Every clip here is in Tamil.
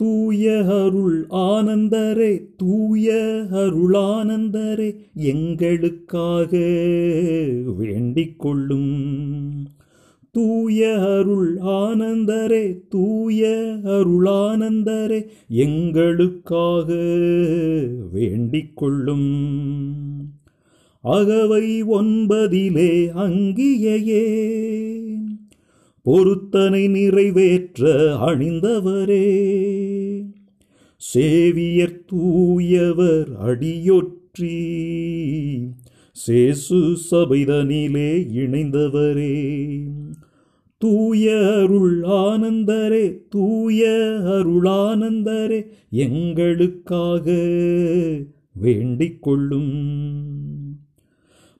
தூய அருள் ஆனந்தரே தூய அருளானந்தரே எங்களுக்காக வேண்டிக் கொள்ளும். தூய அருள் ஆனந்தரே தூய அருளானந்தரே எங்களுக்காக வேண்டிக் கொள்ளும். அகவை ஒன்பதிலே அங்கியையே பொருத்தனை நிறைவேற்ற அணிந்தவரே. சேவியர் தூயவர் அடியொற்றி சேசு சபைதனிலே இணைந்தவரே. தூய அருள் ஆனந்தரே தூய அருளானந்தரே எங்களுக்காக வேண்டிக் கொள்ளும்.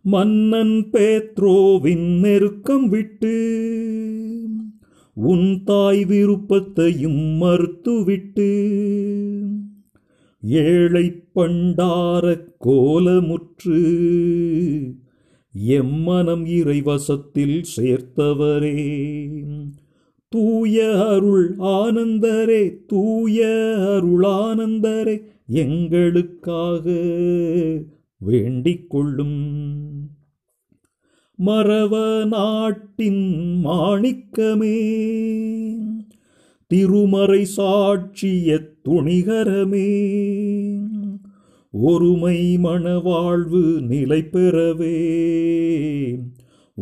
மன்னன் பேத்ரோவின் நெருக்கம் விட்டு உன் தாய் விருப்பத்தையும் மறுத்துவிட்டு ஏழை பண்டார கோலமுற்று எம்மனம் இறைவசத்தில் சேர்த்தவரே. தூய அருள் ஆனந்தரே தூய அருளானந்தரே எங்களுக்காக வேண்டிக் கொள்ளும் மறவ நாட்டின் மாணிக்கமே. திருமறை சாட்சிய துணிகரமே. ஒருமை மணவாழ்வு நிலை பெறவே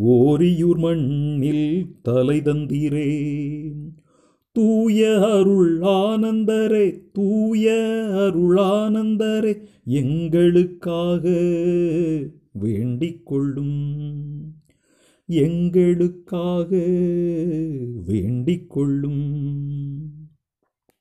ஓரியூர் மண்ணில் தலை தந்திரே தூய அருள் ஆனந்தரே தூய அருளானந்தரே எங்களுக்காக வேண்டிக் கொள்ளும். எங்களுக்காக வேண்டிக் கொள்ளும்.